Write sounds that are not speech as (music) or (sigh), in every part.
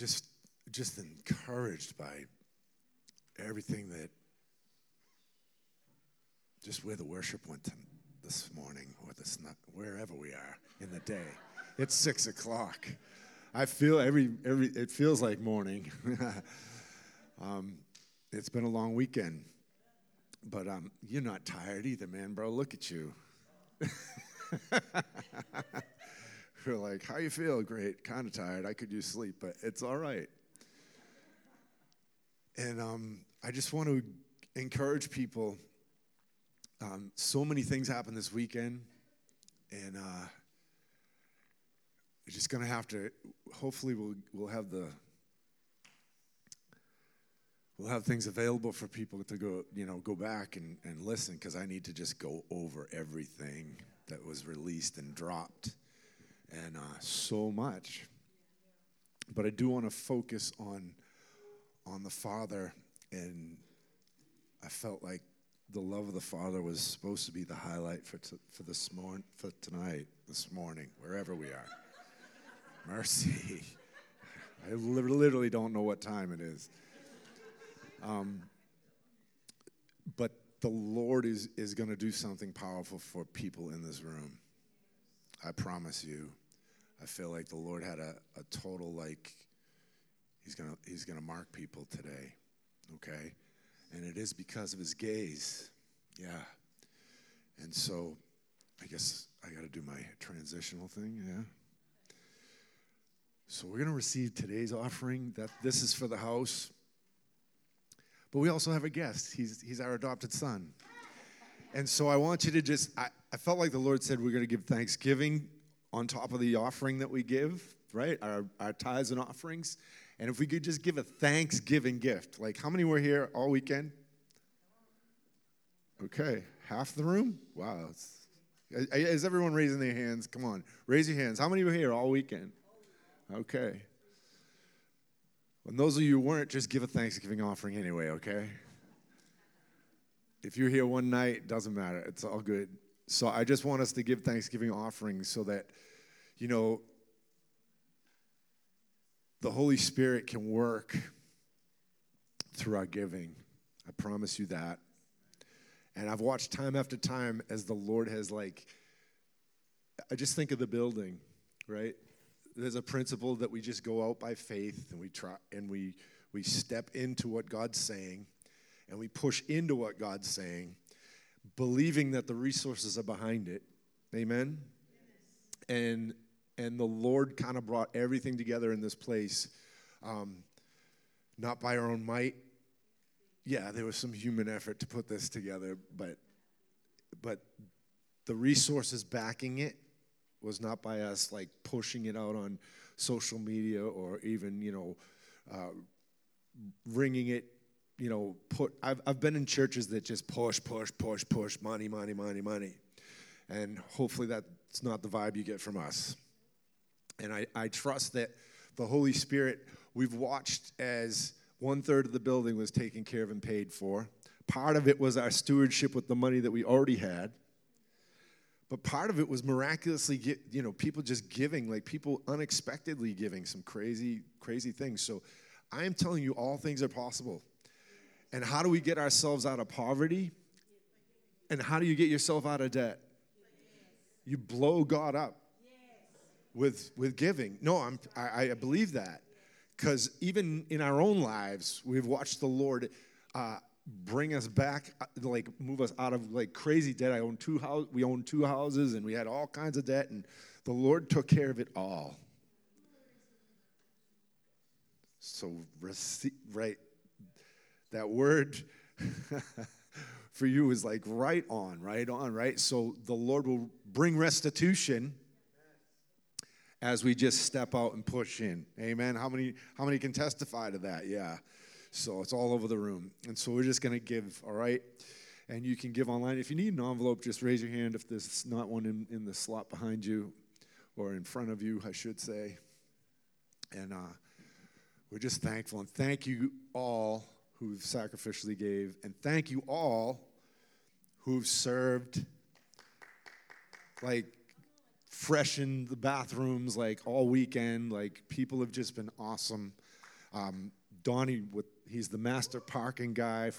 just just encouraged by everything that just where the worship went this morning or this wherever we are in the day. It's six o'clock. I feel every every it feels like morning. (laughs) um, it's been a long weekend, but um, you're not tired either, man, bro. Look at you. (laughs) You're like, how you feel? Great. Kind of tired. I could use sleep, but it's all right. And um, I just want to encourage people. Um, so many things happened this weekend, and uh, we're just gonna have to. Hopefully, we'll we'll have the we'll have things available for people to go, you know, go back and, and listen because I need to just go over everything that was released and dropped, and uh, so much. But I do want to focus on on the Father, and I felt like the love of the Father was supposed to be the highlight for t- for this morning, for tonight, this morning, wherever we are. Mercy. (laughs) I literally don't know what time it is. Um, but the Lord is, is going to do something powerful for people in this room. I promise you. I feel like the Lord had a, a total, like, he's going to he's gonna mark people today, okay? And it is because of his gaze. Yeah. And so I guess I got to do my transitional thing, yeah? So we're going to receive today's offering. That this is for the house. But we also have a guest. He's he's our adopted son. And so I want you to just I, I felt like the Lord said we're going to give thanksgiving on top of the offering that we give, right? Our our tithes and offerings. And if we could just give a thanksgiving gift. Like how many were here all weekend? Okay, half the room? Wow. Is everyone raising their hands? Come on, raise your hands. How many were here all weekend? Okay. And those of you who weren't, just give a Thanksgiving offering anyway, okay? If you're here one night, doesn't matter. It's all good. So I just want us to give Thanksgiving offerings so that, you know, the Holy Spirit can work through our giving. I promise you that. And I've watched time after time as the Lord has, like, I just think of the building, right? There's a principle that we just go out by faith and we try and we we step into what God's saying and we push into what God's saying, believing that the resources are behind it. Amen. And and the Lord kind of brought everything together in this place, um, not by our own might. Yeah, there was some human effort to put this together, but but the resources backing it was not by us like pushing it out on social media or even you know uh, ringing it you know put I've, I've been in churches that just push push push push money money money money. And hopefully that's not the vibe you get from us. And i, I trust that the holy spirit we've watched as one third of the building was taken care of and paid for. Part of it was our stewardship with the money that we already had but part of it was miraculously get, you know people just giving like people unexpectedly giving some crazy crazy things. So i am telling you all things are possible. And how do we get ourselves out of poverty? And how do you get yourself out of debt? You blow god up with with giving. No i'm i, I believe that. Because even in our own lives we've watched the lord uh, bring us back uh, like move us out of like crazy debt. I own two house we owned two houses and we had all kinds of debt and the lord took care of it all. So receive right that word (laughs) for you is like right on right on right? So the lord will bring restitution as we just step out and push in. Amen. How many how many can testify to that? Yeah so it's all over the room. And so we're just going to give, all right? And you can give online. If you need an envelope, just raise your hand if there's not one in, in the slot behind you or in front of you, I should say. And uh, we're just thankful. And thank you all who've sacrificially gave. And thank you all who've served, like, freshened the bathrooms, like, all weekend. Like, people have just been awesome. Um, Donnie, with, he's the master parking guy.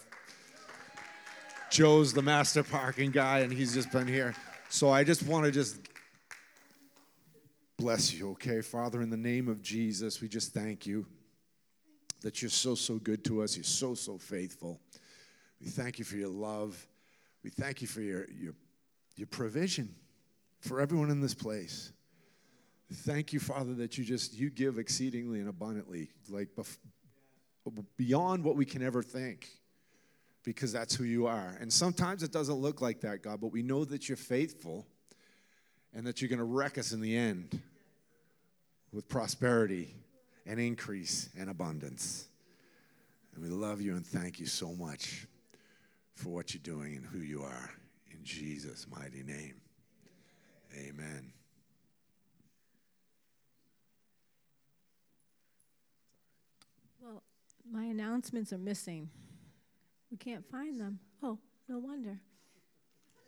Joe's the master parking guy, and he's just been here. So I just want to just bless you, okay? Father, in the name of Jesus, we just thank you that you're so, so good to us. You're so, so faithful. We thank you for your love. We thank you for your, your, your provision for everyone in this place. Thank you, Father, that you just you give exceedingly and abundantly, like beyond what we can ever think, because that's who you are. And sometimes it doesn't look like that, God, but we know that you're faithful and that you're going to wreck us in the end with prosperity and increase and abundance. And we love you and thank you so much for what you're doing and who you are. In Jesus' mighty name, amen. Well, my announcements are missing. We can't find them. Oh, no wonder.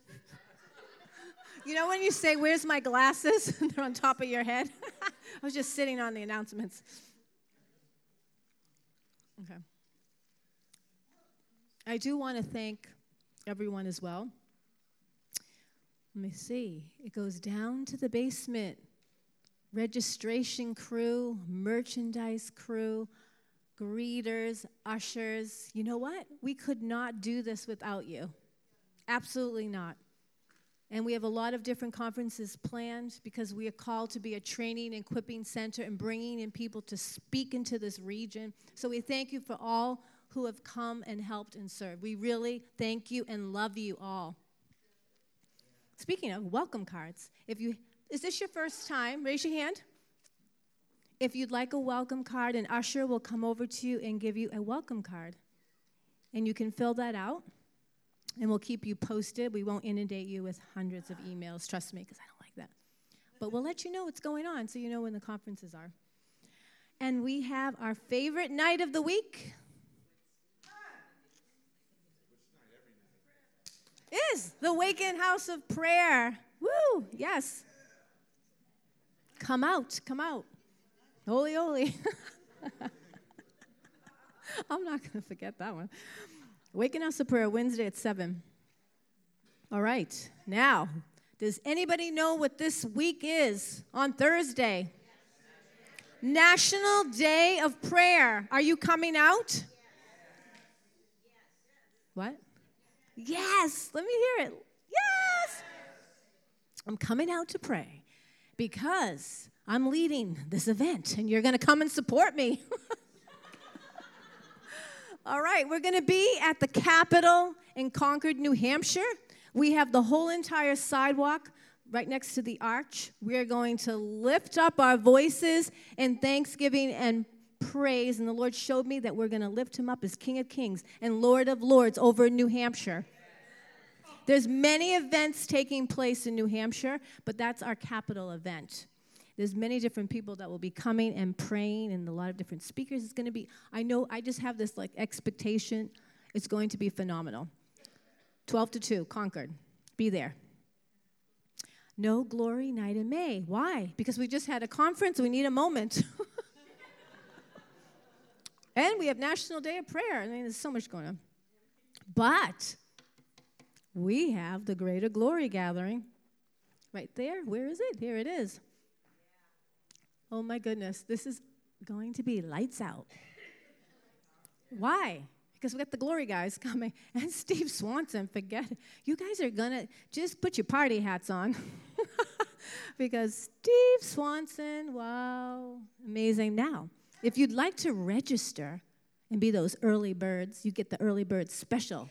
(laughs) you know when you say, Where's my glasses? (laughs) they're on top of your head? (laughs) I was just sitting on the announcements. Okay. I do want to thank everyone as well. Let me see. It goes down to the basement. Registration crew, merchandise crew, greeters, ushers. You know what? We could not do this without you. Absolutely not. And we have a lot of different conferences planned because we are called to be a training and equipping center and bringing in people to speak into this region. So we thank you for all who have come and helped and served. We really thank you and love you all. Speaking of welcome cards, if you is this your first time? Raise your hand. If you'd like a welcome card, an usher will come over to you and give you a welcome card. And you can fill that out and we'll keep you posted. We won't inundate you with hundreds of emails, trust me, because I don't like that. But we'll let you know what's going on so you know when the conferences are. And we have our favorite night of the week. Is the Waken House of Prayer. Woo, yes. Come out, come out. Holy, holy. (laughs) I'm not going to forget that one. Waking House of Prayer, Wednesday at 7. All right. Now, does anybody know what this week is on Thursday? National Day of Prayer. Are you coming out? What? Yes. Let me hear it. Yes. I'm coming out to pray because I'm leading this event and you're going to come and support me. (laughs) All right, we're going to be at the Capitol in Concord, New Hampshire. We have the whole entire sidewalk right next to the arch. We are going to lift up our voices in thanksgiving and praise. And the Lord showed me that we're going to lift him up as King of Kings and Lord of Lords over New Hampshire. There's many events taking place in New Hampshire, but that's our capital event. There's many different people that will be coming and praying, and a lot of different speakers. It's going to be. I know. I just have this like expectation. It's going to be phenomenal. Twelve to two, Concord. Be there. No glory night in May. Why? Because we just had a conference. We need a moment. (laughs) and we have National Day of Prayer. I mean, there's so much going on. But we have the Greater Glory Gathering right there. Where is it? Here it is. Oh my goodness, this is going to be lights out. Why? Because we got the glory guys (laughs) coming and Steve Swanson. Forget it. You guys are gonna just put your party hats on. (laughs) because Steve Swanson, wow, amazing. Now, if you'd like to register and be those early birds, you get the early bird special.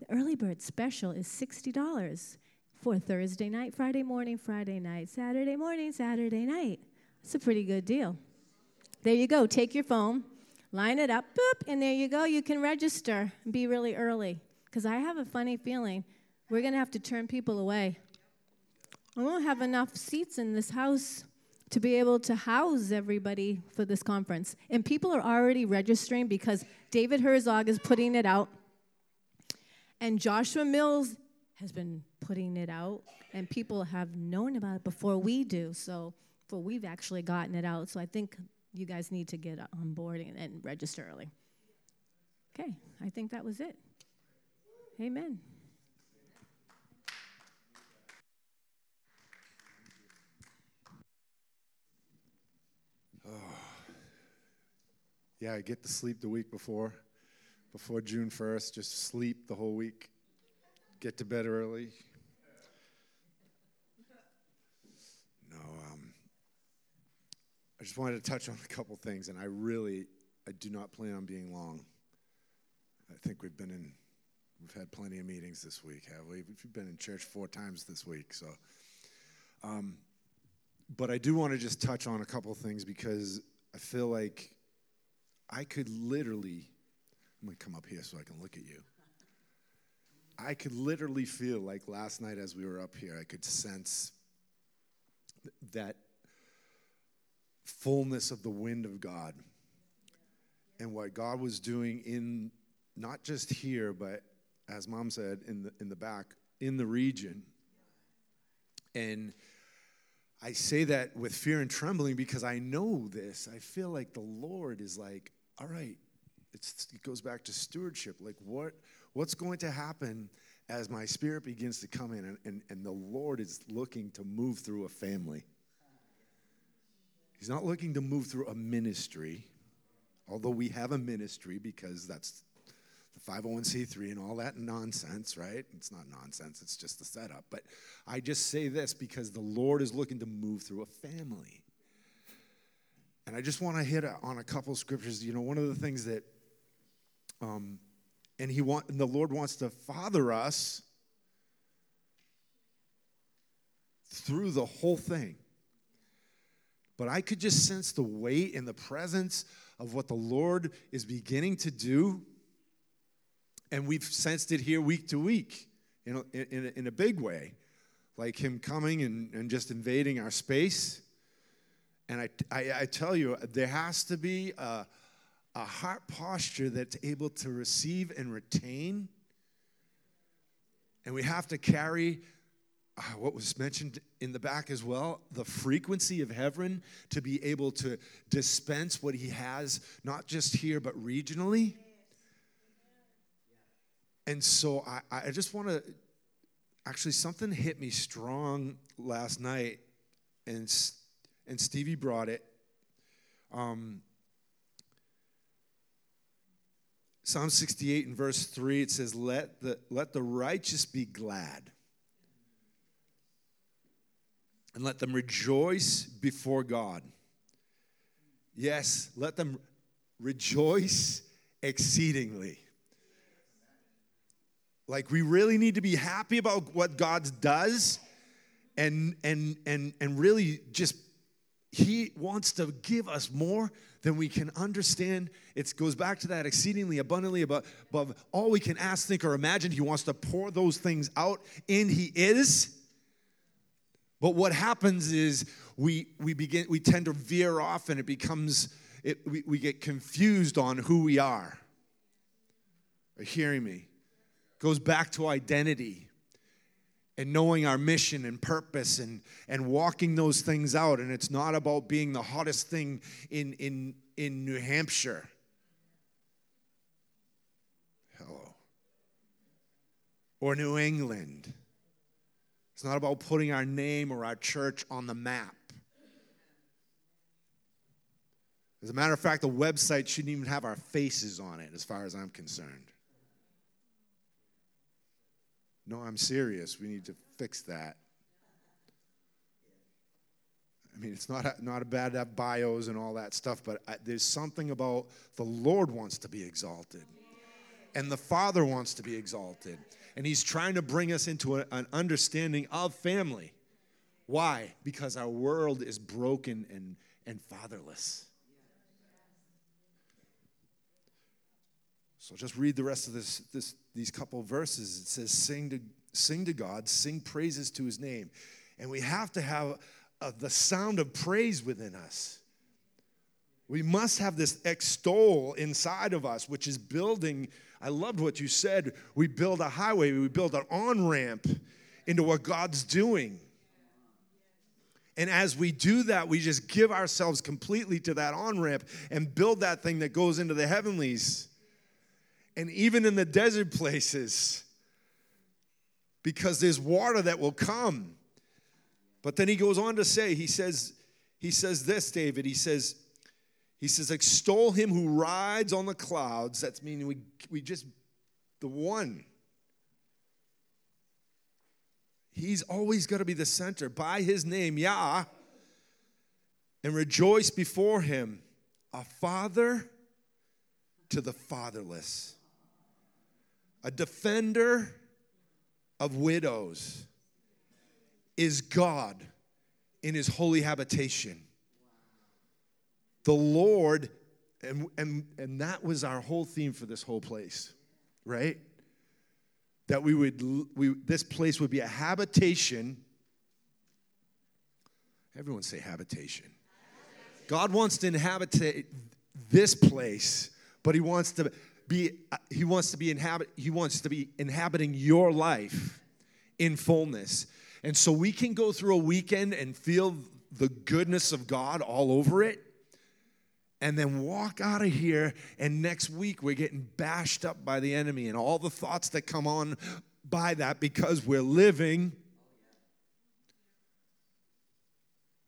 The early bird special is $60 for Thursday night, Friday morning, Friday night, Saturday morning, Saturday night. It's a pretty good deal. There you go. Take your phone, line it up, boop, and there you go. You can register and be really early. Because I have a funny feeling we're going to have to turn people away. We won't have enough seats in this house to be able to house everybody for this conference. And people are already registering because David Herzog is putting it out, and Joshua Mills has been putting it out, and people have known about it before we do. So, before we've actually gotten it out. So, I think you guys need to get on board and, and register early. Okay, I think that was it. Amen. Oh. (sighs) Yeah, I get to sleep the week before, before June 1st, just sleep the whole week, get to bed early. No, um, I just wanted to touch on a couple things, and I really, I do not plan on being long. I think we've been in, we've had plenty of meetings this week, have we? We've been in church four times this week, so. Um, but I do want to just touch on a couple things because I feel like I could literally, I'm going to come up here so I can look at you. I could literally feel like last night as we were up here, I could sense that fullness of the wind of God and what God was doing in not just here, but as mom said, in the, in the back, in the region. And I say that with fear and trembling because I know this. I feel like the Lord is like, all right, it goes back to stewardship. Like, what, what's going to happen as my spirit begins to come in and, and, and the Lord is looking to move through a family? He's not looking to move through a ministry, although we have a ministry because that's the 501c3 and all that nonsense, right? It's not nonsense, it's just the setup. But I just say this because the Lord is looking to move through a family. And I just want to hit on a couple scriptures. You know, one of the things that, um, and he want, and the Lord wants to father us through the whole thing. But I could just sense the weight and the presence of what the Lord is beginning to do. And we've sensed it here week to week in a, in a, in a big way, like Him coming and, and just invading our space. And I, I, I tell you, there has to be a, a heart posture that's able to receive and retain. And we have to carry what was mentioned in the back as well the frequency of heaven to be able to dispense what he has, not just here, but regionally. And so I, I just want to actually, something hit me strong last night, and, and Stevie brought it. Um, Psalm 68 and verse 3, it says, let the, let the righteous be glad and let them rejoice before God. Yes, let them rejoice exceedingly. Like we really need to be happy about what God does and and and and really just he wants to give us more than we can understand. It goes back to that exceedingly abundantly above, above all we can ask, think, or imagine. He wants to pour those things out, and He is. But what happens is we, we begin we tend to veer off and it becomes it, we, we get confused on who we are. Are hearing me? Goes back to identity and knowing our mission and purpose and, and walking those things out. And it's not about being the hottest thing in, in, in New Hampshire. Hello. Or New England. It's not about putting our name or our church on the map. As a matter of fact, the website shouldn't even have our faces on it, as far as I'm concerned. No, I'm serious. We need to fix that. I mean, it's not not a bad to have bios and all that stuff, but I, there's something about the Lord wants to be exalted, and the Father wants to be exalted and He's trying to bring us into a, an understanding of family. Why? Because our world is broken and, and fatherless. So just read the rest of this, this, these couple verses. It says, sing to, sing to God, sing praises to his name. And we have to have uh, the sound of praise within us. We must have this extol inside of us, which is building. I loved what you said. We build a highway, we build an on ramp into what God's doing. And as we do that, we just give ourselves completely to that on ramp and build that thing that goes into the heavenlies. And even in the desert places, because there's water that will come. But then he goes on to say, he says, he says this, David, he says, he says, extol him who rides on the clouds. That's meaning we, we just, the one. He's always got to be the center. By his name, Yah, and rejoice before him, a father to the fatherless, a defender of widows is God in his holy habitation. The Lord, and, and, and that was our whole theme for this whole place, right? That we would, we, this place would be a habitation. Everyone say habitation. God wants to inhabit this place, but he wants to be he wants to be inhabit he wants to be inhabiting your life in fullness. And so we can go through a weekend and feel the goodness of God all over it and then walk out of here and next week we're getting bashed up by the enemy and all the thoughts that come on by that because we're living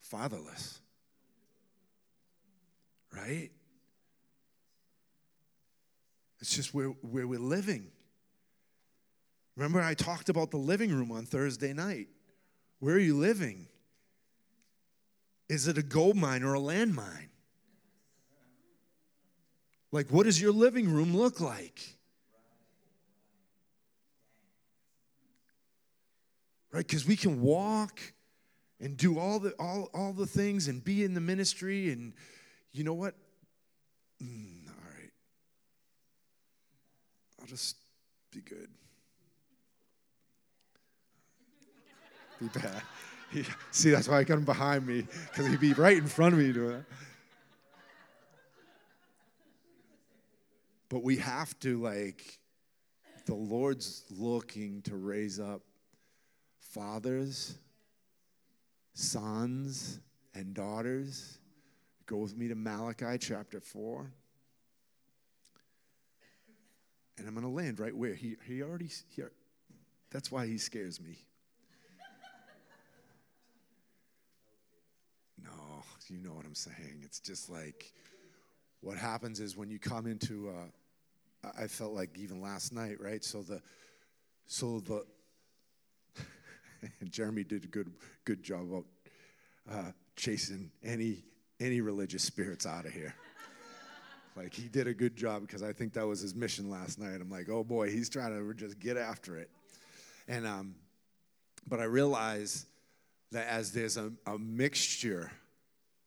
fatherless right it's just where, where we're living. Remember, I talked about the living room on Thursday night. Where are you living? Is it a gold mine or a landmine? Like, what does your living room look like? Right? Because we can walk and do all the all, all the things and be in the ministry and you know what? Mm I'll just be good. Be bad. (laughs) See, that's why I got him behind me, because he'd be right in front of me doing that. But we have to, like, the Lord's looking to raise up fathers, sons, and daughters. Go with me to Malachi chapter 4. And I'm going to land right where he, he already, he, that's why he scares me. (laughs) No, you know what I'm saying. It's just like what happens is when you come into, uh, I felt like even last night, right? So the, so the, (laughs) Jeremy did a good, good job of uh, chasing any, any religious spirits out of here. Like he did a good job because I think that was his mission last night. I'm like, oh boy, he's trying to just get after it. And um, but I realize that as there's a, a mixture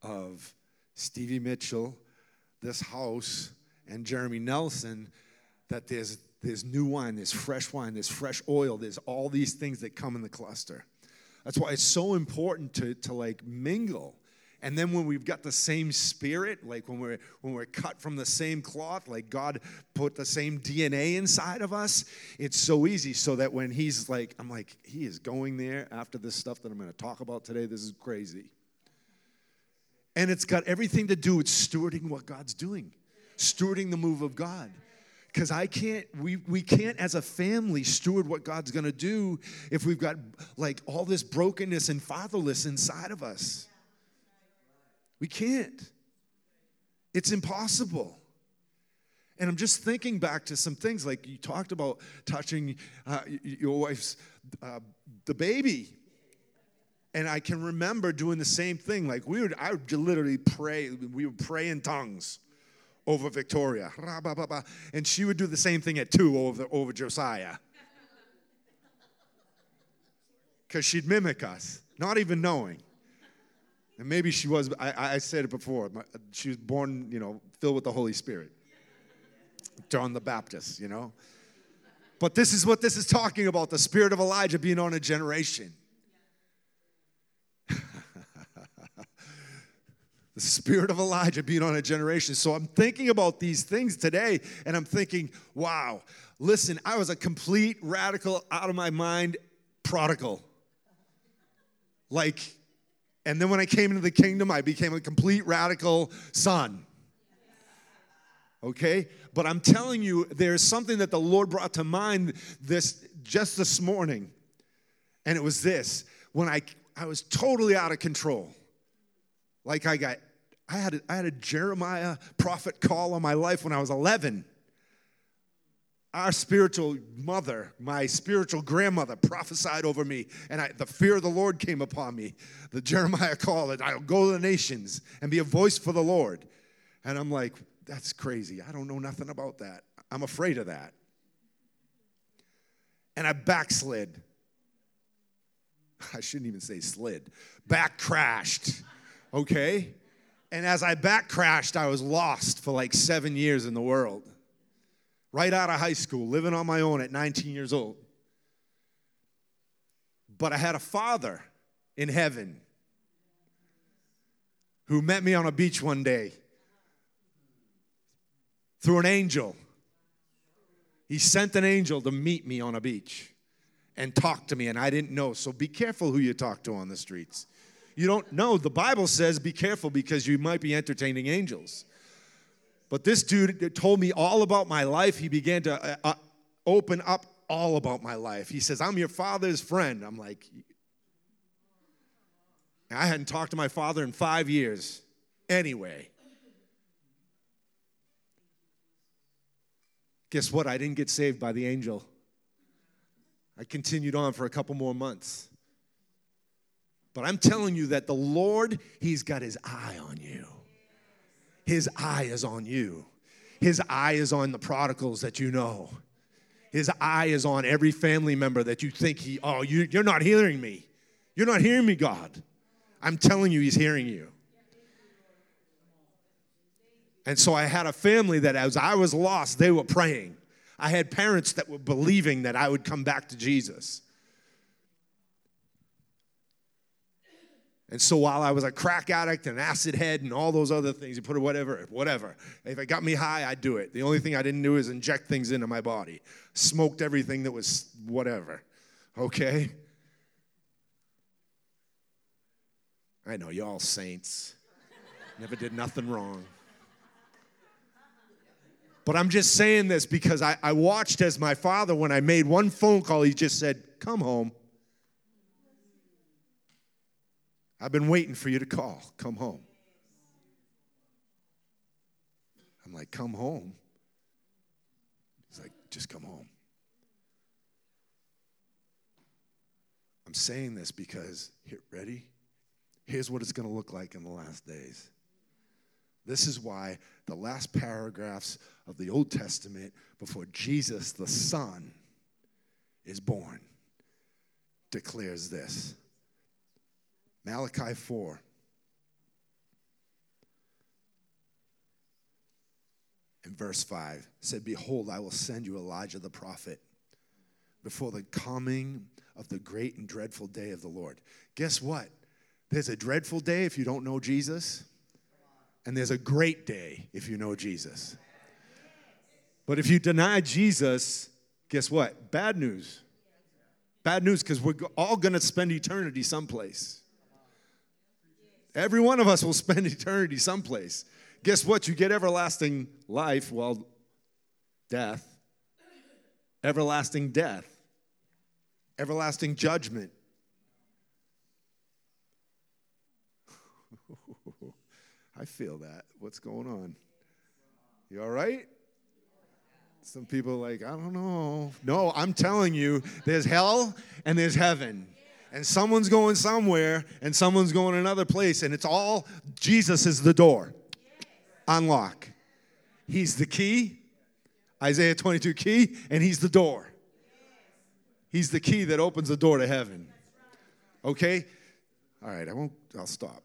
of Stevie Mitchell, this house, and Jeremy Nelson, that there's there's new wine, there's fresh wine, there's fresh oil, there's all these things that come in the cluster. That's why it's so important to, to like mingle and then when we've got the same spirit, like when we're when we're cut from the same cloth, like God put the same DNA inside of us, it's so easy. So that when He's like, I'm like, He is going there after this stuff that I'm going to talk about today. This is crazy. And it's got everything to do with stewarding what God's doing, stewarding the move of God because I can't, we, we can't as a family steward what God's gonna do if we've got like all this brokenness and fatherless inside of us. We can't. It's impossible. And I'm just thinking back to some things like you talked about touching uh, your wife's uh, the baby, and I can remember doing the same thing. Like we would, I would literally pray. We would pray in tongues over Victoria, and she would do the same thing at two over over Josiah, (laughs) because she'd mimic us, not even knowing. And maybe she was, I, I said it before, she was born, you know, filled with the Holy Spirit. John the Baptist, you know. But this is what this is talking about the spirit of Elijah being on a generation. The spirit of Elijah being on a generation. So I'm thinking about these things today, and I'm thinking, wow, listen, I was a complete radical, out of my mind prodigal. Like, and then when I came into the kingdom, I became a complete radical son. Okay? But I'm telling you, there's something that the Lord brought to mind this just this morning. And it was this when I, I was totally out of control. Like I got, I had, a, I had a Jeremiah prophet call on my life when I was 11 our spiritual mother, my spiritual grandmother, prophesied over me, and I, the fear of the Lord came upon me. The Jeremiah called it, I'll go to the nations and be a voice for the Lord. And I'm like, that's crazy. I don't know nothing about that. I'm afraid of that. And I backslid. (laughs) I shouldn't even say slid, back crashed. Okay? And as I back crashed, I was lost for like seven years in the world right out of high school, living on my own at 19 years old. But I had a father in heaven who met me on a beach one day through an angel. He sent an angel to meet me on a beach and talk to me, and I didn't know. So be careful who you talk to on the streets. You don't know. The Bible says be careful because you might be entertaining angels. But this dude told me all about my life. He began to uh, uh, open up all about my life. He says, I'm your father's friend. I'm like, I hadn't talked to my father in five years. Anyway, guess what? I didn't get saved by the angel. I continued on for a couple more months. But I'm telling you that the Lord, He's got His eye on you. His eye is on you. His eye is on the prodigals that you know. His eye is on every family member that you think he, oh, you, you're not hearing me. You're not hearing me, God. I'm telling you, He's hearing you. And so I had a family that as I was lost, they were praying. I had parents that were believing that I would come back to Jesus. And so while I was a crack addict and acid head and all those other things, you put it whatever, whatever. If it got me high, I'd do it. The only thing I didn't do is inject things into my body. Smoked everything that was whatever. Okay? I know, y'all saints. Never did nothing wrong. But I'm just saying this because I, I watched as my father, when I made one phone call, he just said, Come home. I've been waiting for you to call. Come home. I'm like, Come home. He's like, Just come home. I'm saying this because, here, ready? Here's what it's going to look like in the last days. This is why the last paragraphs of the Old Testament, before Jesus the Son is born, declares this. Malachi 4. In verse 5 said, Behold, I will send you Elijah the prophet before the coming of the great and dreadful day of the Lord. Guess what? There's a dreadful day if you don't know Jesus, and there's a great day if you know Jesus. But if you deny Jesus, guess what? Bad news. Bad news because we're all going to spend eternity someplace. Every one of us will (laughs) spend eternity someplace. Guess what? You get everlasting life, well, death, everlasting death, everlasting judgment. (laughs) I feel that. What's going on? You all right? Some people like, I don't know. No, I'm telling you, there's hell and there's heaven and someone's going somewhere and someone's going another place and it's all Jesus is the door. Unlock. He's the key. Isaiah 22 key and he's the door. He's the key that opens the door to heaven. Okay? All right, I won't I'll stop.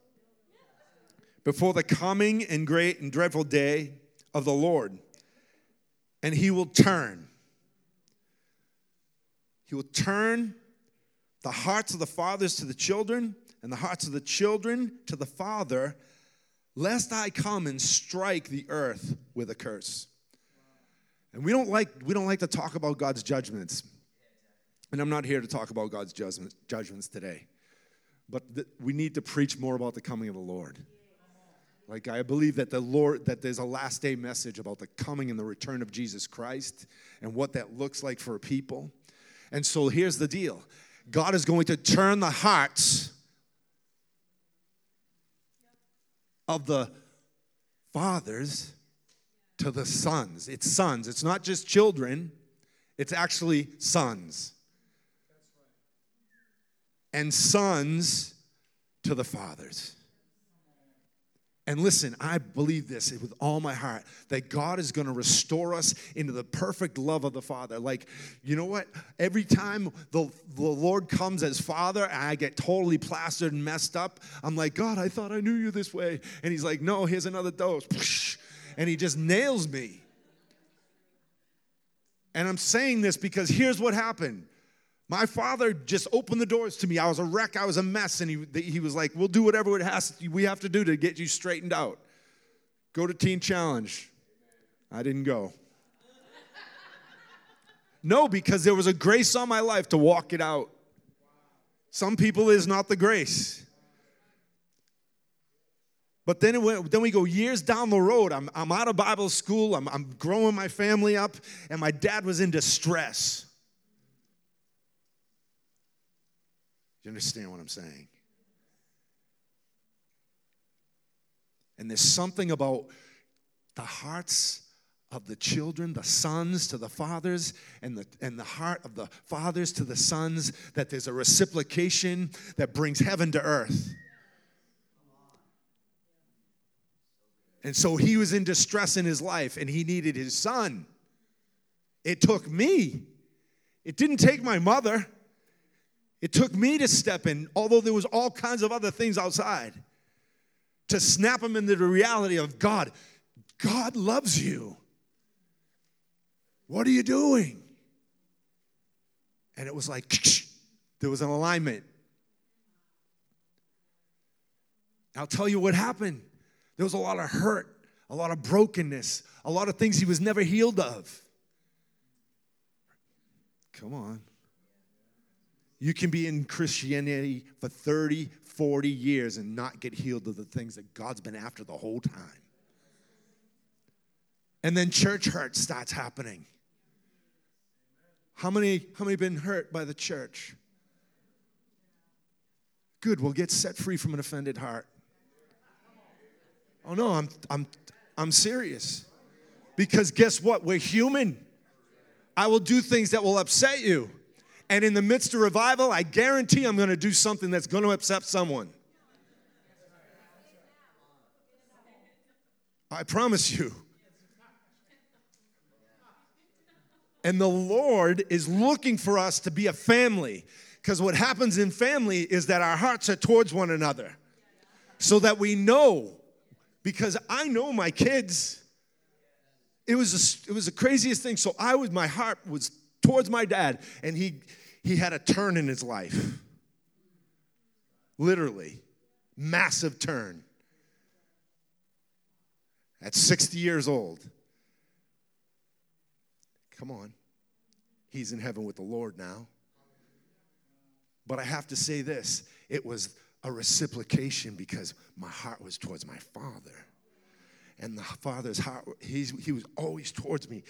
Before the coming and great and dreadful day of the Lord, and he will turn. He will turn the hearts of the fathers to the children, and the hearts of the children to the father, lest I come and strike the earth with a curse. And we don't like we don't like to talk about God's judgments. And I'm not here to talk about God's judgment, judgments today. But th- we need to preach more about the coming of the Lord. Like I believe that the Lord that there's a last day message about the coming and the return of Jesus Christ and what that looks like for a people. And so here's the deal. God is going to turn the hearts of the fathers to the sons. It's sons. It's not just children. It's actually sons. And sons to the fathers. And listen, I believe this with all my heart that God is going to restore us into the perfect love of the Father. Like, you know what? Every time the, the Lord comes as Father, I get totally plastered and messed up. I'm like, God, I thought I knew you this way. And He's like, No, here's another dose. (laughs) And He just nails me. And I'm saying this because here's what happened. My father just opened the doors to me. I was a wreck. I was a mess. And he, he was like, We'll do whatever it has we have to do to get you straightened out. Go to Teen Challenge. I didn't go. No, because there was a grace on my life to walk it out. Some people is not the grace. But then, went, then we go years down the road. I'm, I'm out of Bible school. I'm, I'm growing my family up, and my dad was in distress. You understand what I'm saying? And there's something about the hearts of the children, the sons to the fathers, and the, and the heart of the fathers to the sons, that there's a reciprocation that brings heaven to earth. And so he was in distress in his life and he needed his son. It took me. It didn't take my mother. It took me to step in, although there was all kinds of other things outside, to snap him into the reality of God. God loves you. What are you doing? And it was like (laughs) there was an alignment. I'll tell you what happened. There was a lot of hurt, a lot of brokenness, a lot of things he was never healed of. Come on. You can be in Christianity for 30, 40 years and not get healed of the things that God's been after the whole time. And then church hurt starts happening. How many how many been hurt by the church? Good, we'll get set free from an offended heart. Oh no, I'm I'm I'm serious. Because guess what? We're human. I will do things that will upset you. And in the midst of revival, I guarantee I'm going to do something that's going to upset someone. I promise you. And the Lord is looking for us to be a family. Because what happens in family is that our hearts are towards one another. So that we know, because I know my kids. It was a, it was the craziest thing. So I was my heart was towards my dad, and he he had a turn in his life. Literally, massive turn. At 60 years old. Come on. He's in heaven with the Lord now. But I have to say this it was a reciprocation because my heart was towards my father. And the father's heart, he's, he was always towards me,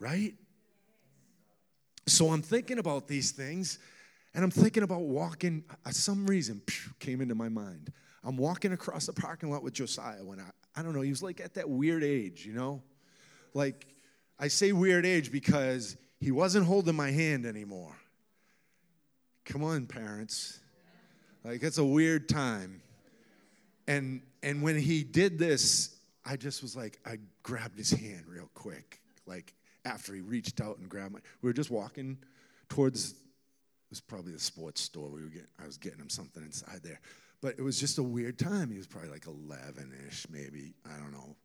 right? So I'm thinking about these things and I'm thinking about walking. Uh, some reason came into my mind. I'm walking across the parking lot with Josiah when I, I don't know, he was like at that weird age, you know? Like, I say weird age because he wasn't holding my hand anymore. Come on, parents. Like, it's a weird time. And, and when he did this, I just was like, I grabbed his hand real quick. Like, after he reached out and grabbed my, we were just walking towards, it was probably the sports store. We were getting, I was getting him something inside there. But it was just a weird time. He was probably like 11 ish, maybe. I don't know.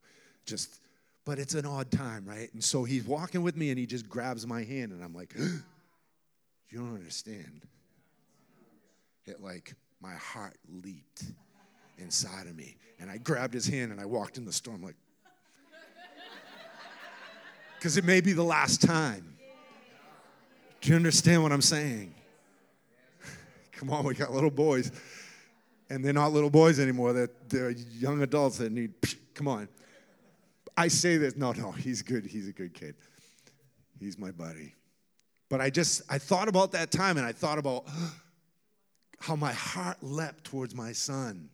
Just, but it's an odd time, right? And so he's walking with me and he just grabs my hand and I'm like, (gasps) you don't understand. It like, my heart leaped inside of me. And I grabbed his hand and I walked in the storm like, because it may be the last time. Do you understand what I'm saying? (laughs) Come on, we got little boys. And they're not little boys anymore. They're, they're young adults that need, come on. I say this, no, no, he's good. He's a good kid. He's my buddy. But I just, I thought about that time and I thought about (gasps) how my heart leapt towards my son.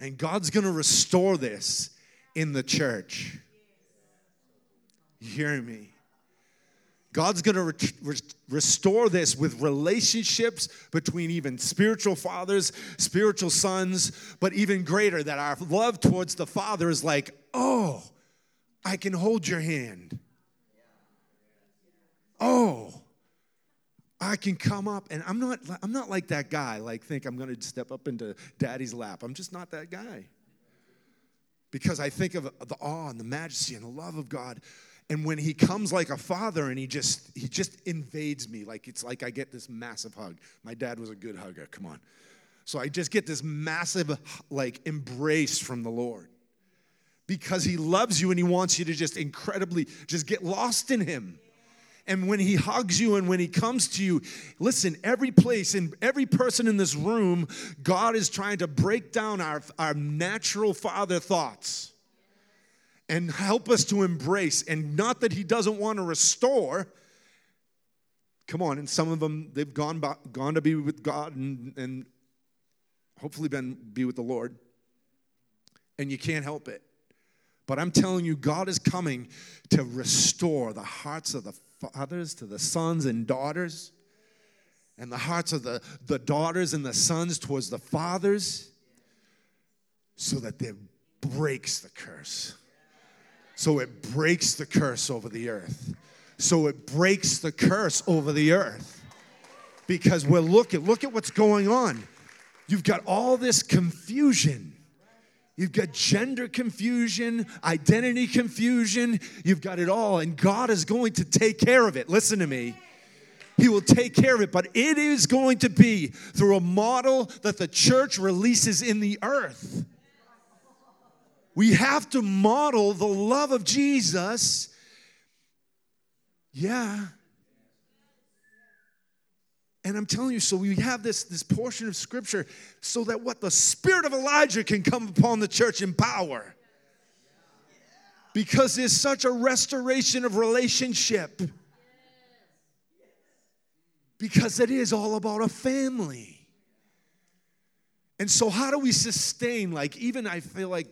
And God's gonna restore this in the church. You hearing me? God's going to re- re- restore this with relationships between even spiritual fathers, spiritual sons, but even greater that our love towards the Father is like, oh, I can hold your hand. Oh, I can come up and I'm not I'm not like that guy like think I'm going to step up into daddy's lap. I'm just not that guy. Because I think of the awe and the majesty and the love of God. And when he comes like a father and he just he just invades me like it's like i get this massive hug. My dad was a good hugger come on. So i just get this massive like embrace from the lord because he loves you and he wants you to just incredibly just get lost in him and when he hugs you and when he comes to you, listen, every place and every person in this room, God is trying to break down our, our natural father thoughts and help us to embrace. And not that He doesn't want to restore. Come on, and some of them they've gone by, gone to be with God and, and hopefully been be with the Lord. And you can't help it. But I'm telling you, God is coming to restore the hearts of the fathers to the sons and daughters, and the hearts of the, the daughters and the sons towards the fathers, so that there breaks the curse. So it breaks the curse over the earth. So it breaks the curse over the earth. Because we're looking, look at what's going on. You've got all this confusion. You've got gender confusion, identity confusion. You've got it all, and God is going to take care of it. Listen to me. He will take care of it, but it is going to be through a model that the church releases in the earth. We have to model the love of Jesus. Yeah. And I'm telling you, so we have this, this portion of scripture so that what the spirit of Elijah can come upon the church in power. Because there's such a restoration of relationship. Because it is all about a family. And so, how do we sustain? Like, even I feel like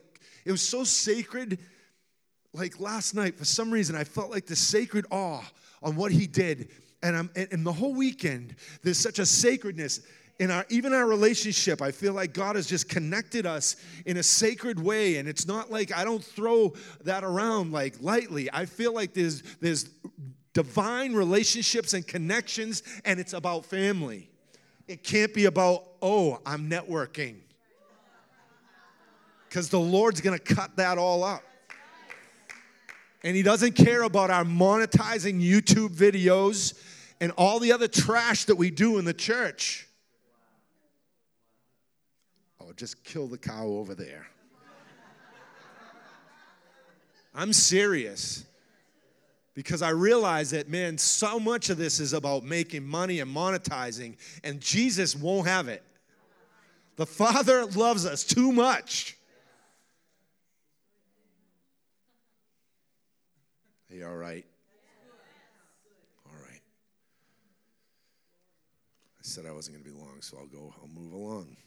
it was so sacred. Like last night, for some reason, I felt like the sacred awe on what he did. And, I'm, and the whole weekend, there's such a sacredness in our even our relationship. I feel like god has just connected us in a sacred way and it's not like i don't throw that around like lightly. I feel like there's there's divine relationships and connections and it's about family. It can't be about oh i'm networking. Because the Lord's to cut that all up. And He doesn't care about our monetizing YouTube videos and all the other trash that we do in the church. Oh, just kill the cow over there. I'm serious because I realize that, man, so much of this is about making money and monetizing, and Jesus won't have it. The Father loves us too much Are you all right? All right. I said I wasn't going to be long, so I'll go, I'll move along. (laughs)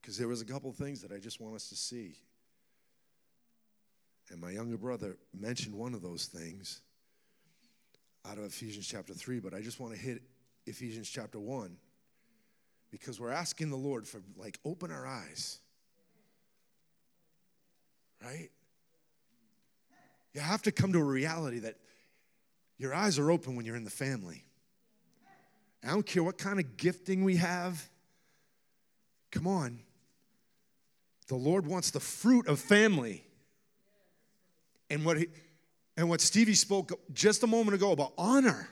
Because there was a couple things that I just want us to see. And my younger brother mentioned one of those things out of Ephesians chapter 3, but I just want to hit Ephesians chapter 1 because we're asking the Lord for, like, open our eyes right? You have to come to a reality that your eyes are open when you're in the family. I don't care what kind of gifting we have. Come on. The Lord wants the fruit of family. And what he, and what Stevie spoke just a moment ago about honor.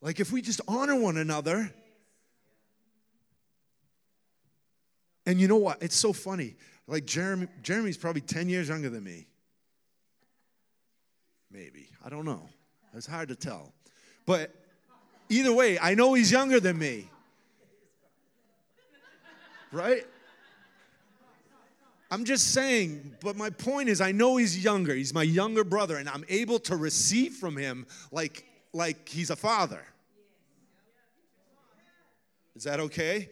Like if we just honor one another. And you know what? It's so funny. Like Jeremy, Jeremy's probably 10 years younger than me. Maybe. I don't know. It's hard to tell. But either way, I know he's younger than me. Right? I'm just saying, but my point is I know he's younger. He's my younger brother and I'm able to receive from him like like he's a father. Is that okay?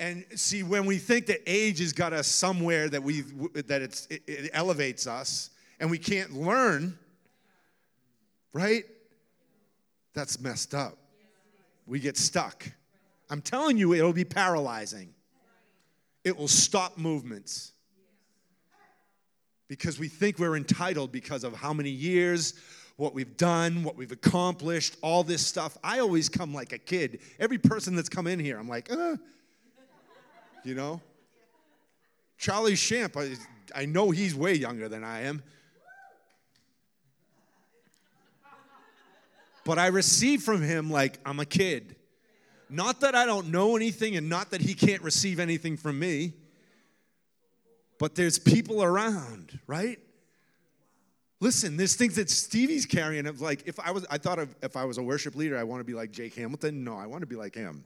And see, when we think that age has got us somewhere that we that it's it, it elevates us, and we can't learn, right? That's messed up. We get stuck. I'm telling you, it'll be paralyzing. It will stop movements because we think we're entitled because of how many years, what we've done, what we've accomplished, all this stuff. I always come like a kid. Every person that's come in here, I'm like, uh, you know? Charlie Shamp, I, I know he's way younger than I am. But I receive from him like I'm a kid. Not that I don't know anything and not that he can't receive anything from me, but there's people around, right? Listen, there's things that Stevie's carrying. Of like, if I was, I thought of, if I was a worship leader, I want to be like Jake Hamilton. No, I want to be like him.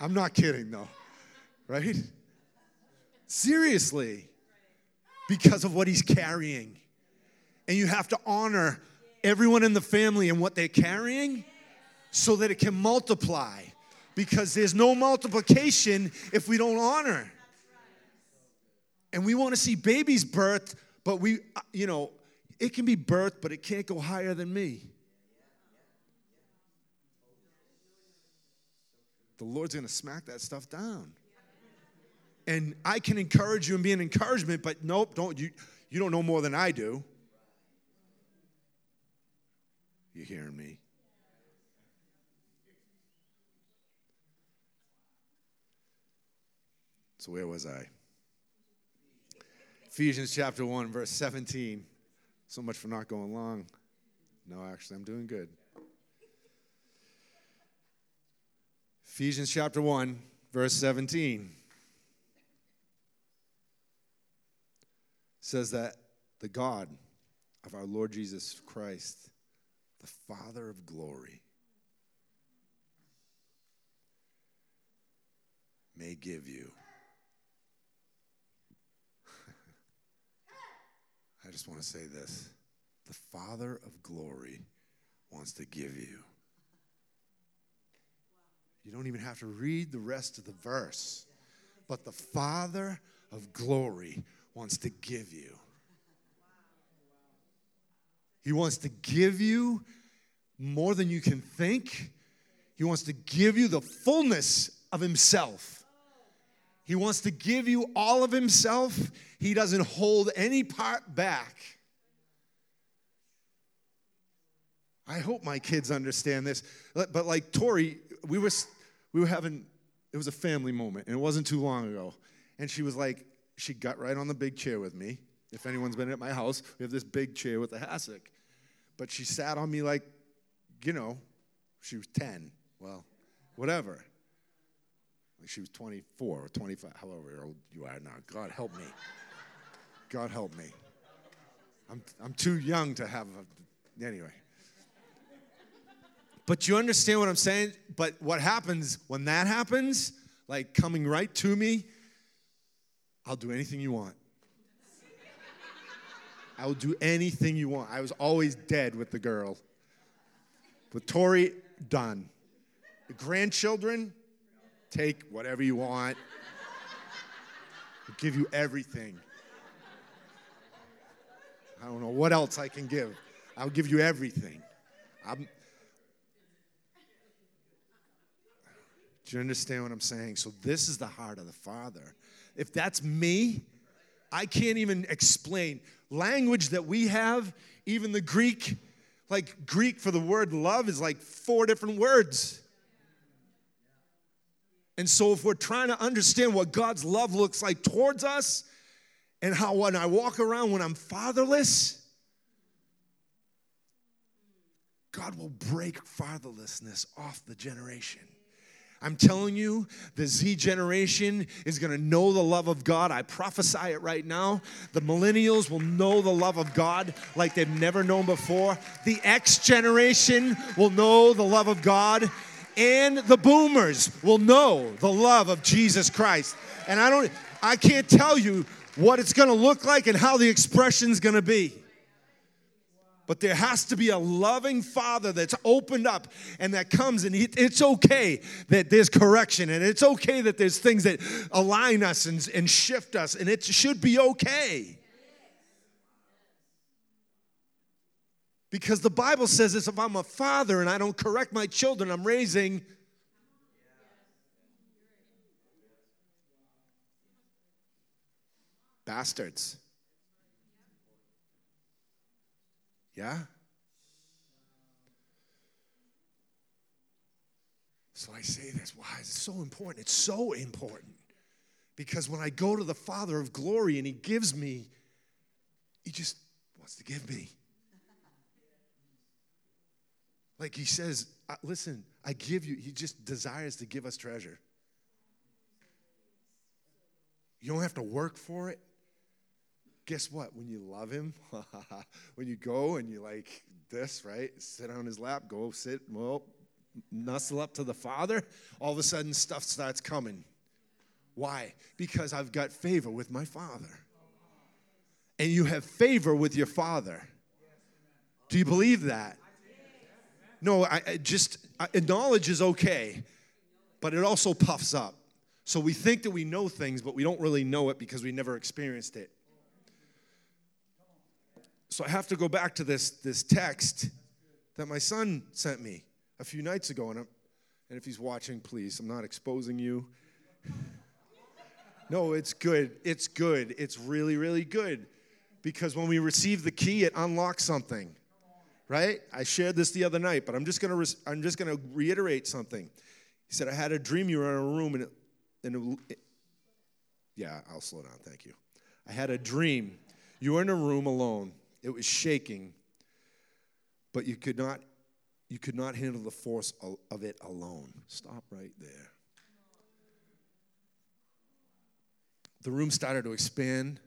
I'm not kidding though, right? Seriously, because of what he's carrying. And you have to honor everyone in the family and what they're carrying so that it can multiply. Because there's no multiplication if we don't honor. And we want to see babies birthed, but we, uh, you know, it can be birthed, but it can't go higher than me. The Lord's going to smack that stuff down. And I can encourage you and be an encouragement, but nope, don't you you don't know more than I do. You hearing me? So where was I? Ephesians chapter 1 verse 17. So much for not going long. No, actually I'm doing good. Ephesians chapter 1, verse 17 says that the God of our Lord Jesus Christ, the Father of glory, may give you. (laughs) I just want to say this. The Father of glory wants to give you you don't even have to read the rest of the verse. But the Father of glory wants to give you. He wants to give you more than you can think. He wants to give you the fullness of Himself. He wants to give you all of Himself. He doesn't hold any part back. I hope my kids understand this. But like Tori, we were we were having, it was a family moment, and it wasn't too long ago. And she was like, she got right on the big chair with me. If anyone's been at my house, we have this big chair with a hassock. But she sat on me like, you know, she was 10. Well, whatever. Like she was 24 or 25, however old you are now. God help me. God help me. I'm, I'm too young to have a, anyway. But you understand what I'm saying? But what happens when that happens, like coming right to me, I'll do anything you want. I will do anything you want. I was always dead with the girl. With Tori, done. The grandchildren, take whatever you want. I'll give you everything. I don't know what else I can give. I'll give you everything. I'm, Do you understand what I'm saying? So, this is the heart of the Father. If that's me, I can't even explain. Language that we have, even the Greek, like Greek for the word love is like four different words. And so, if we're trying to understand what God's love looks like towards us, And how when I walk around when I'm fatherless, God will break fatherlessness off the generation. I'm telling you, the Z generation is going to know the love of God. I prophesy it right now. The millennials will know the love of God like they've never known before. The X generation will know the love of God. And the boomers will know the love of Jesus Christ. And I don't, I can't tell you what it's going to look like and how the expression's going to be. But there has to be a loving father that's opened up and that comes, and it's okay that there's correction, and it's okay that there's things that align us and, and shift us, and it should be okay. Because the Bible says this if I'm a father and I don't correct my children, I'm raising. Bastards. Yeah? So I say this. Why? It's so important. It's so important. Because when I go to the Father of glory and He gives me, He just wants to give me. Like He says, listen, I give you, He just desires to give us treasure. You don't have to work for it guess what? When you love him, (laughs) when you go and you like this, right? Sit on his lap, go sit, well, nuzzle up to the Father, all of a sudden stuff starts coming. Why? Because I've got favor with my Father. And you have favor with your Father. Do you believe that? No, I, I just, I, knowledge is okay, but it also puffs up. So we think that we know things, but we don't really know it because we never experienced it. So I have to go back to this, this text that my son sent me a few nights ago. And, I'm, and if he's watching, please, I'm not exposing you. no, it's good. It's good. It's really, really good. Because when we receive the key, it unlocks something. Right? I shared this the other night, but I'm just gonna re- I'm just gonna reiterate something. He said, I had a dream you were in a room and it, and it, yeah, I'll slow down, thank you. I had a dream. You were in a room alone it was shaking, but you could not you could not handle the force of it alone. Stop right there. The room started to expand,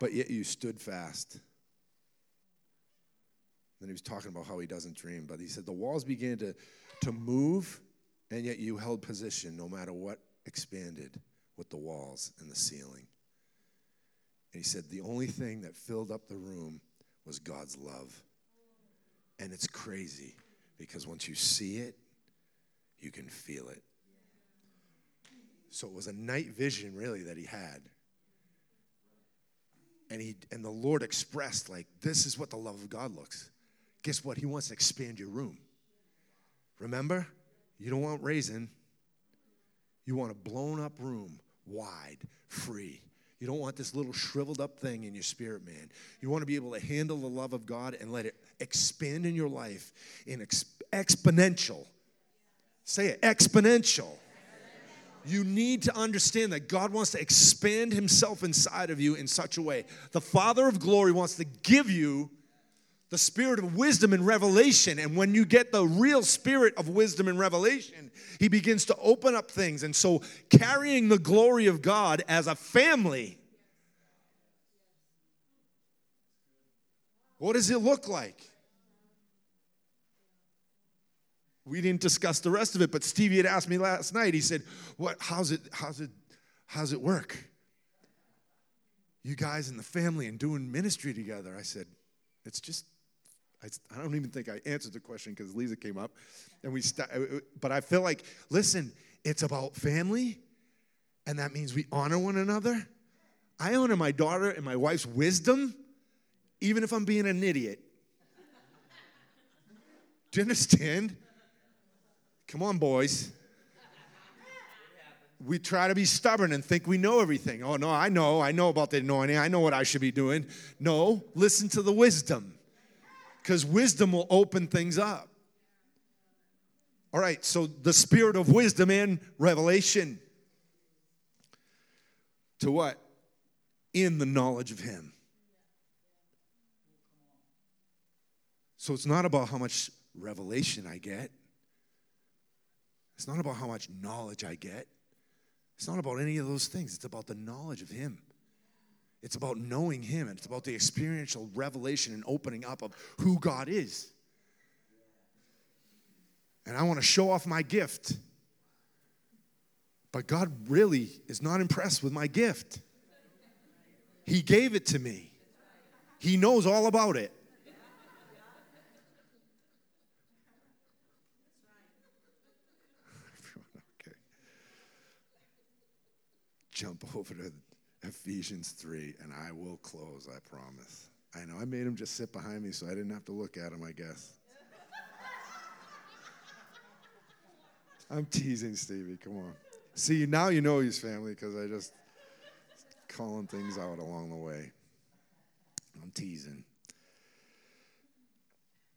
but yet you stood fast. Then he was talking about how he doesn't dream, but he said the walls began to, to move, and yet you held position no matter what expanded with the walls and the ceiling. And he said the only thing that filled up the room was God's love. And it's crazy because once you see it, you can feel it. So it was a night vision, really, that he had. And, he, and the Lord expressed, like, this is what the love of God looks. Guess what? He wants to expand your room. Remember? You don't want raisin. You want a blown up room, wide, free. You don't want this little shriveled up thing in your spirit, man. You want to be able to handle the love of God and let it expand in your life in ex- exponential. Say it, exponential. You need to understand that God wants to expand Himself inside of you in such a way. The Father of glory wants to give you the spirit of wisdom and revelation. And when you get the real spirit of wisdom and revelation, he begins to open up things. And so, carrying the glory of God as a family, what does it look like? We didn't discuss the rest of it, but Stevie had asked me last night. He said, "What? How's it? How's it? How's it work? You guys in the family and doing ministry together?" I said, "It's just I, I don't even think I answered the question because Lisa came up, and we. St- uh, uh, but I feel like, listen, it's about family, and that means we honor one another. I honor my daughter and my wife's wisdom, even if I'm being an idiot. Do you understand? Come on, boys. We try to be stubborn and think we know everything. Oh, no, I know. I know about the anointing. I know what I should be doing. No, listen to the wisdom because wisdom will open things up. All right, so the spirit of wisdom and revelation. To what? in the knowledge of Him. So it's not about how much revelation I get. It's not about how much knowledge I get. It's not about any of those things. It's about the knowledge of Him. It's about knowing Him. And it's about the experiential revelation and opening up of who God is. And I want to show off my gift. But God really is not impressed with my gift. He gave it to me, He knows all about it. (laughs) Jump over to Ephesians 3, and I will close, I promise. I know I made him just sit behind me so I didn't have to look at him, I guess. (laughs) I'm teasing Stevie, come on. See, now you know he's family because I just calling things out along the way. I'm teasing.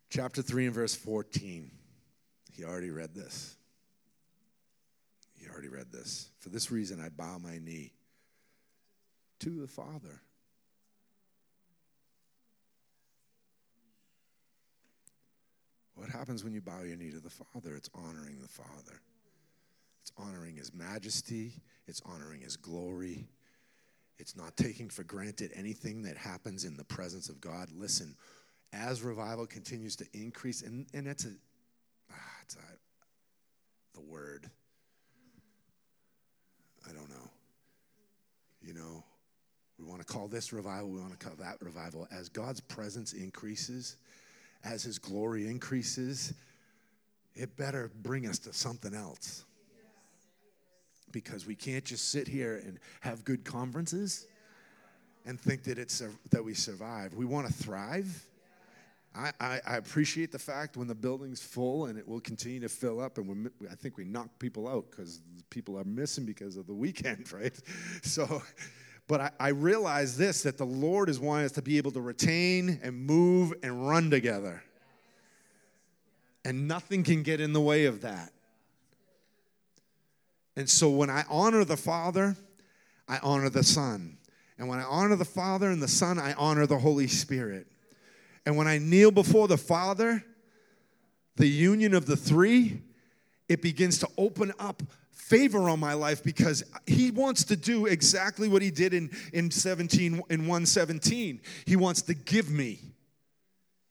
Chapter 3 and verse 14. He already read this. He already read this. For this reason, I bow my knee to the Father. What happens when you bow your knee to the Father? It's honoring the Father. It's honoring His majesty. It's honoring His glory. It's not taking for granted anything that happens in the presence of God. Listen, as revival continues to increase, and, and it's a, ah, it's a, the word. I don't know. You know, we want to call this revival, we want to call that revival. As God's presence increases, as His glory increases, it better bring us to something else. Because we can't just sit here and have good conferences and think that it's that we survive. We want to thrive. I, I, I, appreciate the fact when the building's full and it will continue to fill up, and I think we knock people out because people are missing because of the weekend, (laughs) right? So, but I, I realize this that the Lord is wanting us to be able to retain and move and run together. And nothing can get in the way of that. And so when I honor the Father, I honor the Son. And when I honor the Father and the Son, I honor the Holy Spirit. And when I kneel before the Father, the union of the three, it begins to open up favor on my life because he wants to do exactly what he did in, in 17 in 117 he wants to give me.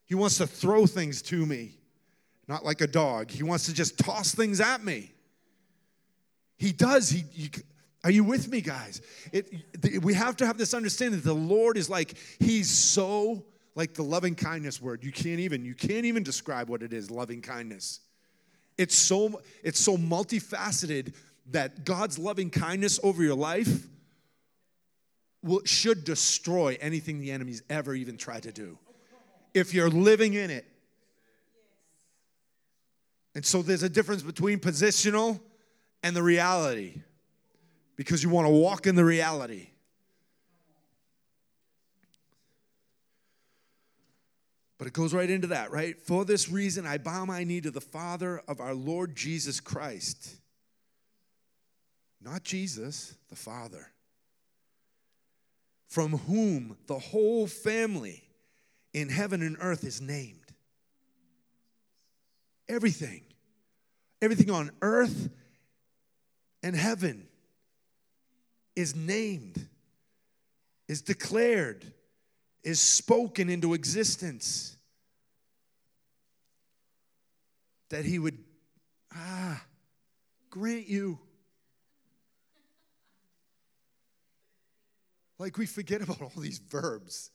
He wants to throw things to me not like a dog. He wants to just toss things at me. He does. He, he are you with me guys? It, we have to have this understanding that the lord is like he's so like the loving kindness word. You can't even you can't even describe what it is loving kindness it's so it's so multifaceted that God's loving kindness over your life will, should destroy anything the enemy's ever even tried to do. If you're living in it. And so there's a difference between positional and the reality because you want to walk in the reality. But it goes right into that, right? For this reason, I bow my knee to the Father of our Lord Jesus Christ not Jesus, the Father, from whom the whole family in heaven and earth is named. Everything, everything on earth and heaven is named, is declared, is spoken into existence. That he would, ah, grant you Like we forget about all these verbs.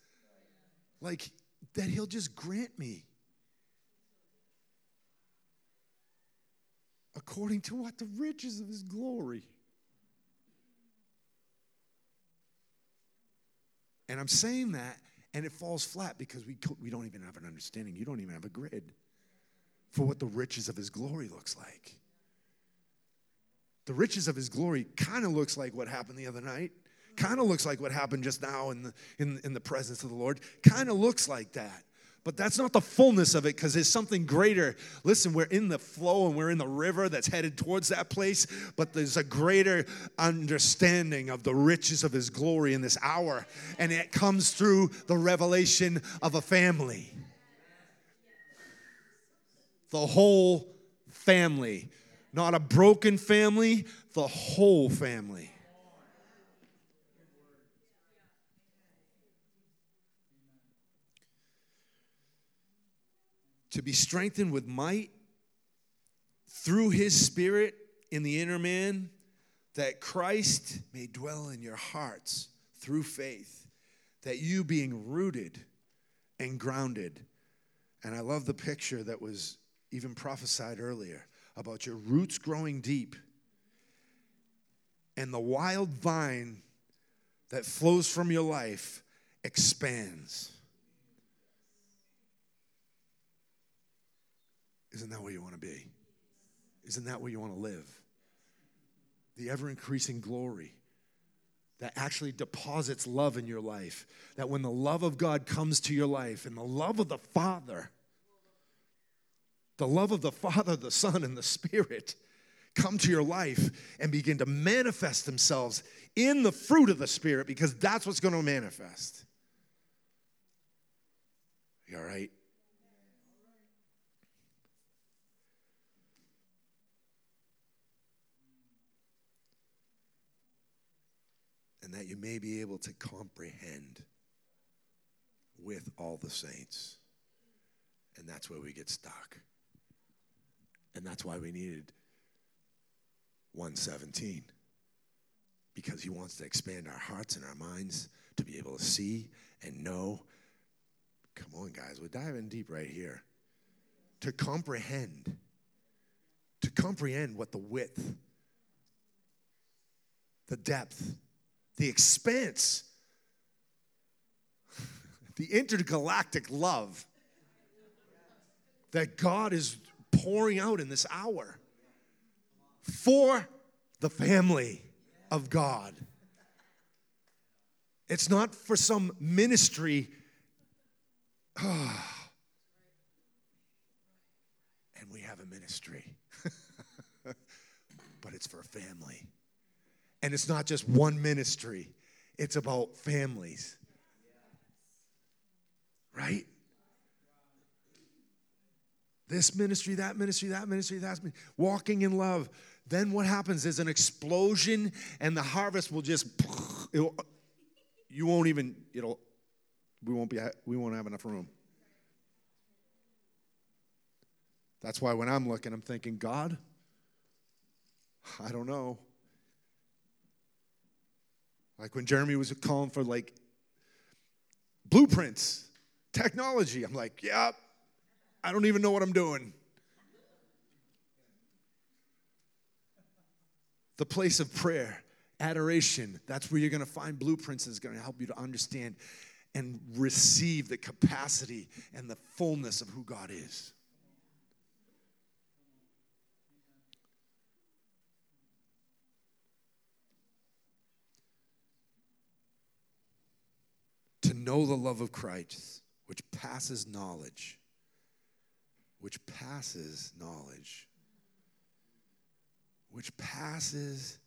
Like that he'll just grant me. According to what? The riches of his glory. And I'm saying that, and it falls flat because we, we don't even have an understanding. You don't even have a grid for what the riches of his glory looks like. The riches of his glory kind of looks like what happened the other night. Kind of looks like what happened just now in the, in, in the presence of the Lord. Kind of looks like that. But that's not the fullness of it because there's something greater. Listen, we're in the flow and we're in the river that's headed towards that place, but there's a greater understanding of the riches of His glory in this hour. And it comes through the revelation of a family. The whole family. Not a broken family, the whole family. To be strengthened with might through his spirit in the inner man, that Christ may dwell in your hearts through faith, that you being rooted and grounded. And I love the picture that was even prophesied earlier about your roots growing deep and the wild vine that flows from your life expands. Isn't that where you want to be? Isn't that where you want to live? The ever increasing glory that actually deposits love in your life. That when the love of God comes to your life and the love of the Father, the love of the Father, the Son, and the Spirit come to your life and begin to manifest themselves in the fruit of the Spirit because that's what's going to manifest. You all right? And that you may be able to comprehend with all the saints. And that's where we get stuck. And that's why we needed 117. Because he wants to expand our hearts and our minds to be able to see and know. Come on, guys, we're diving deep right here. To comprehend. To comprehend what the width, the depth, the expanse, (laughs) the intergalactic love that God is pouring out in this hour for the family of God. It's not for some ministry. (sighs) and we have a ministry, (laughs) but it's for a family. And it's not just one ministry, it's about families. Right? This ministry, that ministry, that ministry, that ministry, walking in love. Then what happens is an explosion, and the harvest will just, you won't even, it'll, we won't be, we won't have enough room. That's why when I'm looking, I'm thinking, God, I don't know. Like when Jeremy was calling for like blueprints, technology. I'm like, yep, I don't even know what I'm doing. The place of prayer, adoration, that's where you're going to find blueprints that's going to help you to understand and receive the capacity and the fullness of who God is. To know the love of Christ, which passes knowledge, which passes knowledge, which passes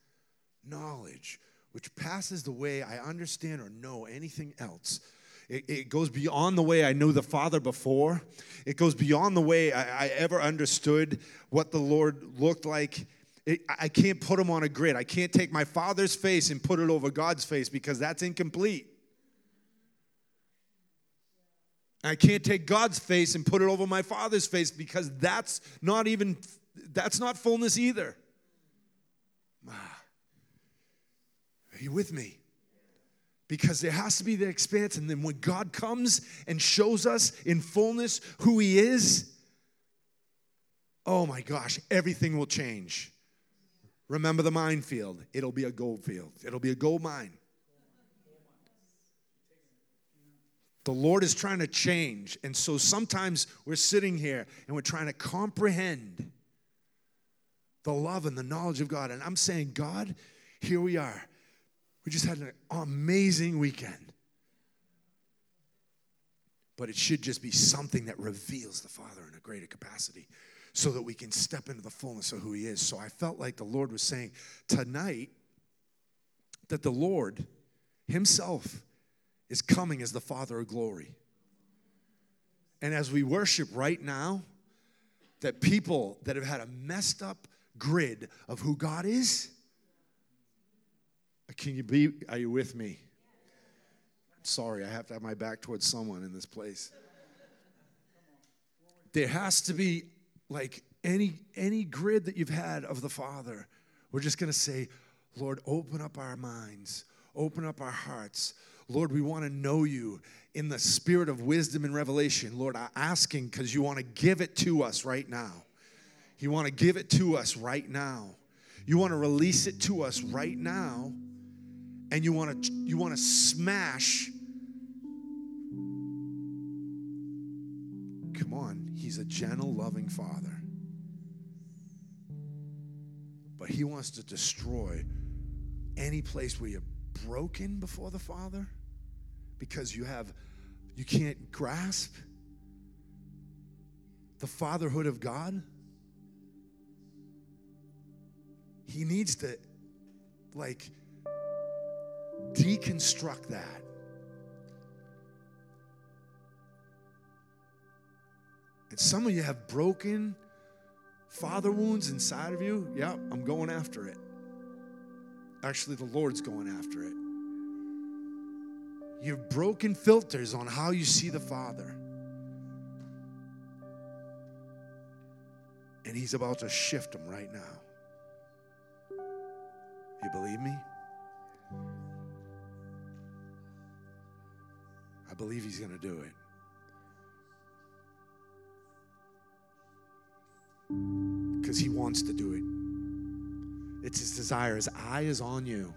knowledge, which passes the way I understand or know anything else. It, it, goes beyond the way I knew the Father before. It goes beyond the way I, I ever understood what the Lord looked like. It, I can't put him on a grid. I can't take my Father's face and put it over God's face because that's incomplete. I can't take God's face and put it over my father's face because that's not even that's not fullness either. Are you with me? Because there has to be the expanse, and then when God comes and shows us in fullness who He is, oh my gosh, everything will change. Remember the minefield, it'll be a gold field, it'll be a gold mine. The Lord is trying to change. And so sometimes we're sitting here and we're trying to comprehend the love and the knowledge of God. And I'm saying, God, here we are. We just had an amazing weekend. but it should just be something that reveals the Father in a greater capacity so that we can step into the fullness of who He is. So I felt like the Lord was saying tonight that the Lord Himself is coming as the Father of glory. And as we worship right now, that people that have had a messed up grid of who God is, uh, can you be, are you with me? Sorry, I have to have my back towards someone in this place. There has to be like any any grid that you've had of the Father. We're just to say, Lord, open up our minds, open up our hearts. Lord, we want to know you in the spirit of wisdom and revelation. Lord, I'm asking because you want to give it to us right now. You want to give it to us right now. You want to release it to us right now. And you want to you want to smash Come on, he's a gentle, loving father. But he wants to destroy any place where you're broken before the Father because you have you can't grasp the fatherhood of God. He needs to like deconstruct that. And some of you have broken father wounds inside of you. Yeah, I'm going after it. Actually, the Lord's going after it. You've broken filters on how you see the Father. And He's about to shift them right now. You believe me? I believe He's going to do it. Because He wants to do it. It's His desire. His eye is on you.